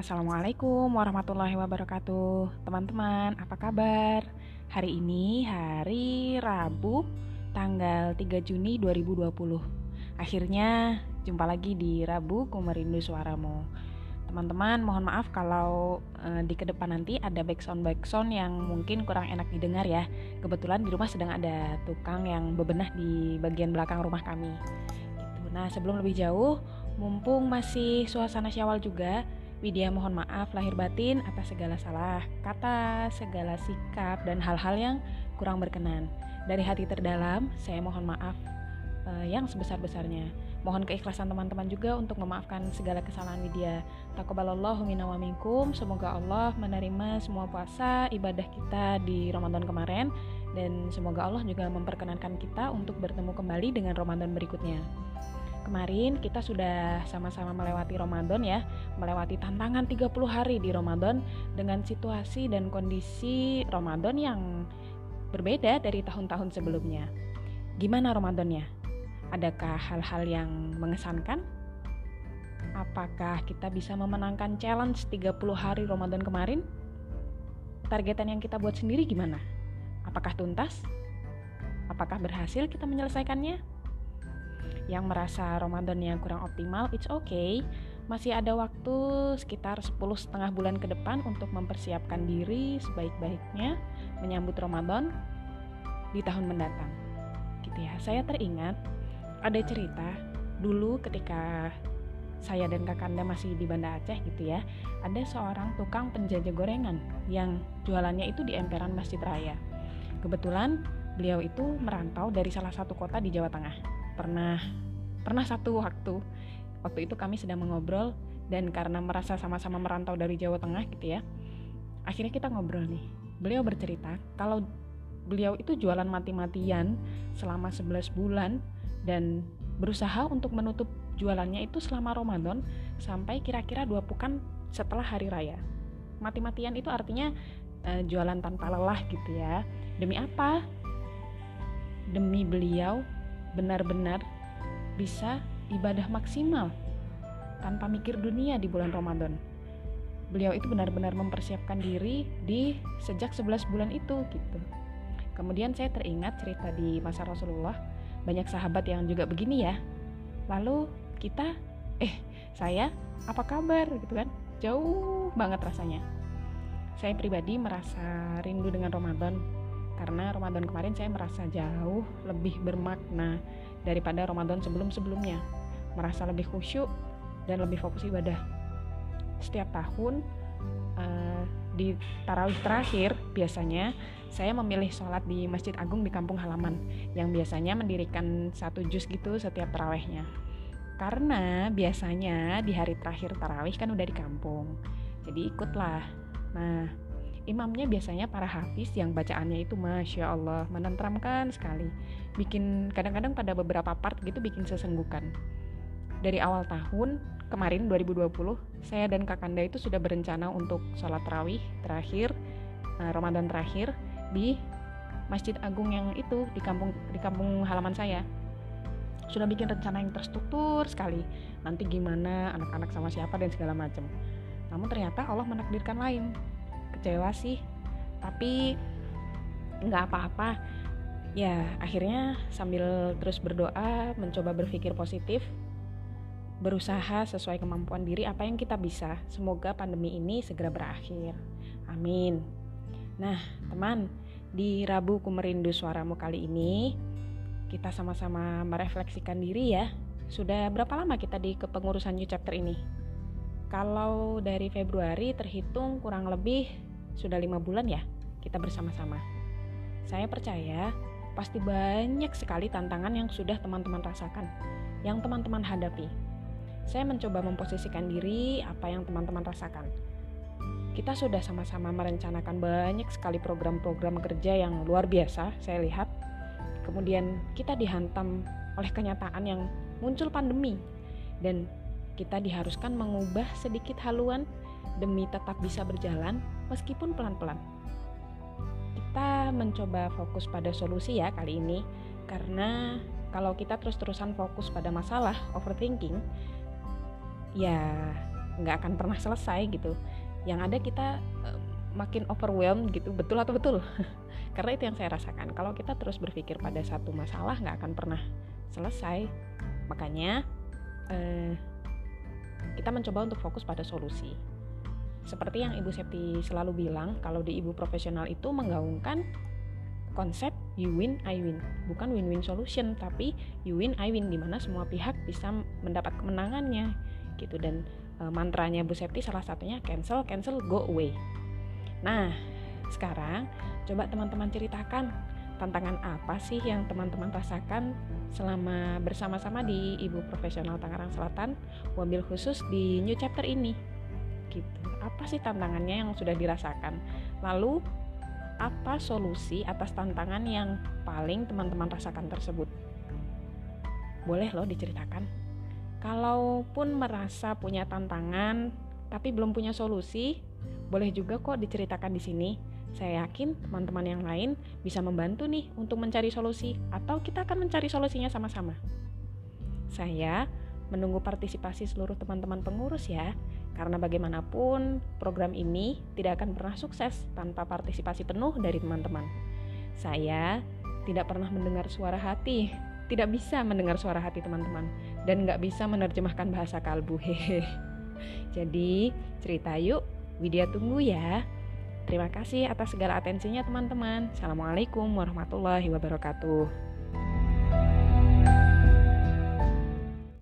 Assalamualaikum warahmatullahi wabarakatuh Teman-teman, apa kabar? Hari ini hari Rabu tanggal 3 Juni 2020 Akhirnya jumpa lagi di Rabu Kumerindu Suaramu Teman-teman, mohon maaf kalau e, di ke depan nanti ada backsound-backsound yang mungkin kurang enak didengar ya Kebetulan di rumah sedang ada tukang yang bebenah di bagian belakang rumah kami. Nah sebelum lebih jauh, mumpung masih suasana syawal juga Widya mohon maaf lahir batin atas segala salah kata, segala sikap, dan hal-hal yang kurang berkenan. Dari hati terdalam, saya mohon maaf uh, yang sebesar-besarnya. Mohon keikhlasan teman-teman juga untuk memaafkan segala kesalahan Widya. Takobalallahu minna wa minkum. Semoga Allah menerima semua puasa ibadah kita di Ramadan kemarin dan semoga Allah juga memperkenankan kita untuk bertemu kembali dengan Ramadan berikutnya kemarin kita sudah sama-sama melewati Ramadan ya, melewati tantangan 30 hari di Ramadan dengan situasi dan kondisi Ramadan yang berbeda dari tahun-tahun sebelumnya. Gimana Ramadannya? Adakah hal-hal yang mengesankan? Apakah kita bisa memenangkan challenge 30 hari Ramadan kemarin? Targetan yang kita buat sendiri gimana? Apakah tuntas? Apakah berhasil kita menyelesaikannya? Yang merasa Ramadannya kurang optimal, it's okay. Masih ada waktu sekitar 10 setengah bulan ke depan untuk mempersiapkan diri sebaik-baiknya menyambut Ramadan di tahun mendatang. Gitu ya. Saya teringat ada cerita dulu ketika saya dan kakanda masih di Banda Aceh gitu ya ada seorang tukang penjajah gorengan yang jualannya itu di emperan Masjid Raya kebetulan beliau itu merantau dari salah satu kota di Jawa Tengah pernah pernah satu waktu waktu itu kami sedang mengobrol dan karena merasa sama-sama merantau dari Jawa Tengah gitu ya akhirnya kita ngobrol nih. Beliau bercerita kalau beliau itu jualan mati-matian selama 11 bulan dan berusaha untuk menutup jualannya itu selama Ramadan sampai kira-kira dua pekan setelah hari raya. Mati-matian itu artinya uh, jualan tanpa lelah gitu ya. Demi apa? Demi beliau benar-benar bisa ibadah maksimal tanpa mikir dunia di bulan Ramadan. Beliau itu benar-benar mempersiapkan diri di sejak 11 bulan itu gitu. Kemudian saya teringat cerita di masa Rasulullah, banyak sahabat yang juga begini ya. Lalu kita, eh saya apa kabar gitu kan? Jauh banget rasanya. Saya pribadi merasa rindu dengan Ramadan karena Ramadan kemarin saya merasa jauh lebih bermakna daripada Ramadan sebelum-sebelumnya. Merasa lebih khusyuk dan lebih fokus ibadah. Setiap tahun uh, di tarawih terakhir biasanya saya memilih sholat di Masjid Agung di kampung halaman yang biasanya mendirikan satu juz gitu setiap tarawihnya. Karena biasanya di hari terakhir tarawih kan udah di kampung, jadi ikutlah. Nah, imamnya biasanya para hafiz yang bacaannya itu masya Allah menentramkan sekali. Bikin kadang-kadang pada beberapa part gitu bikin sesenggukan. Dari awal tahun kemarin 2020 saya dan kakanda itu sudah berencana untuk sholat rawih terakhir uh, Ramadan terakhir di Masjid Agung yang itu di kampung di kampung halaman saya. Sudah bikin rencana yang terstruktur sekali. Nanti gimana anak-anak sama siapa dan segala macam. Namun ternyata Allah menakdirkan lain kecewa sih. Tapi nggak apa-apa. Ya akhirnya sambil terus berdoa mencoba berpikir positif berusaha sesuai kemampuan diri apa yang kita bisa. Semoga pandemi ini segera berakhir. Amin. Nah teman di Rabu Kumerindu Suaramu kali ini kita sama-sama merefleksikan diri ya. Sudah berapa lama kita di kepengurusan New Chapter ini? Kalau dari Februari terhitung kurang lebih sudah lima bulan ya kita bersama-sama. Saya percaya pasti banyak sekali tantangan yang sudah teman-teman rasakan, yang teman-teman hadapi. Saya mencoba memposisikan diri apa yang teman-teman rasakan. Kita sudah sama-sama merencanakan banyak sekali program-program kerja yang luar biasa, saya lihat. Kemudian kita dihantam oleh kenyataan yang muncul pandemi dan kita diharuskan mengubah sedikit haluan demi tetap bisa berjalan meskipun pelan-pelan. Kita mencoba fokus pada solusi ya kali ini karena kalau kita terus-terusan fokus pada masalah overthinking, ya nggak akan pernah selesai gitu. Yang ada kita uh, makin overwhelmed gitu betul atau betul? Karena itu yang saya rasakan. Kalau kita terus berpikir pada satu masalah nggak akan pernah selesai. Makanya uh, kita mencoba untuk fokus pada solusi seperti yang Ibu Septi selalu bilang kalau di Ibu Profesional itu menggaungkan konsep you win I win. Bukan win-win solution tapi you win I win di mana semua pihak bisa mendapat kemenangannya gitu. Dan e, mantranya Bu Septi salah satunya cancel cancel go away. Nah sekarang coba teman-teman ceritakan tantangan apa sih yang teman-teman rasakan selama bersama-sama di Ibu Profesional Tangerang Selatan? Wabil khusus di new chapter ini gitu apa sih tantangannya yang sudah dirasakan lalu apa solusi atas tantangan yang paling teman-teman rasakan tersebut? Boleh loh diceritakan. Kalaupun merasa punya tantangan tapi belum punya solusi, boleh juga kok diceritakan di sini. Saya yakin teman-teman yang lain bisa membantu nih untuk mencari solusi atau kita akan mencari solusinya sama-sama. Saya menunggu partisipasi seluruh teman-teman pengurus ya. Karena bagaimanapun program ini tidak akan pernah sukses tanpa partisipasi penuh dari teman-teman. Saya tidak pernah mendengar suara hati, tidak bisa mendengar suara hati teman-teman, dan nggak bisa menerjemahkan bahasa kalbu. Hehe. Jadi cerita yuk, Widya tunggu ya. Terima kasih atas segala atensinya teman-teman. Assalamualaikum warahmatullahi wabarakatuh.